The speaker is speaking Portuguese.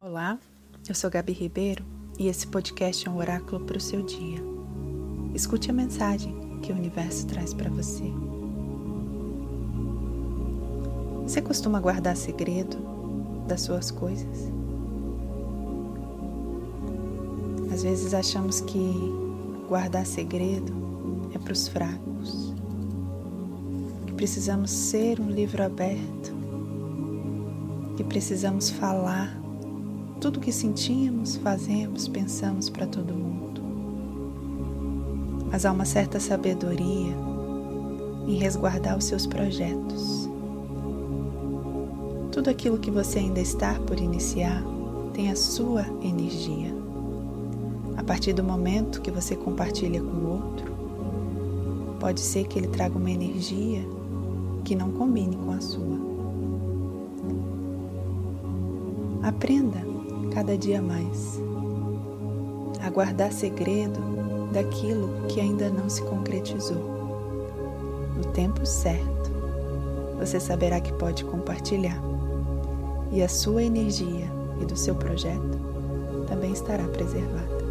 Olá, eu sou Gabi Ribeiro e esse podcast é um oráculo para o seu dia. Escute a mensagem que o universo traz para você. Você costuma guardar segredo das suas coisas? Às vezes achamos que guardar segredo é para os fracos, que precisamos ser um livro aberto, que precisamos falar tudo que sentimos, fazemos, pensamos para todo mundo. Mas há uma certa sabedoria em resguardar os seus projetos. Tudo aquilo que você ainda está por iniciar tem a sua energia. A partir do momento que você compartilha com o outro, pode ser que ele traga uma energia que não combine com a sua. Aprenda cada dia mais, a guardar segredo daquilo que ainda não se concretizou. No tempo certo, você saberá que pode compartilhar e a sua energia e do seu projeto também estará preservada.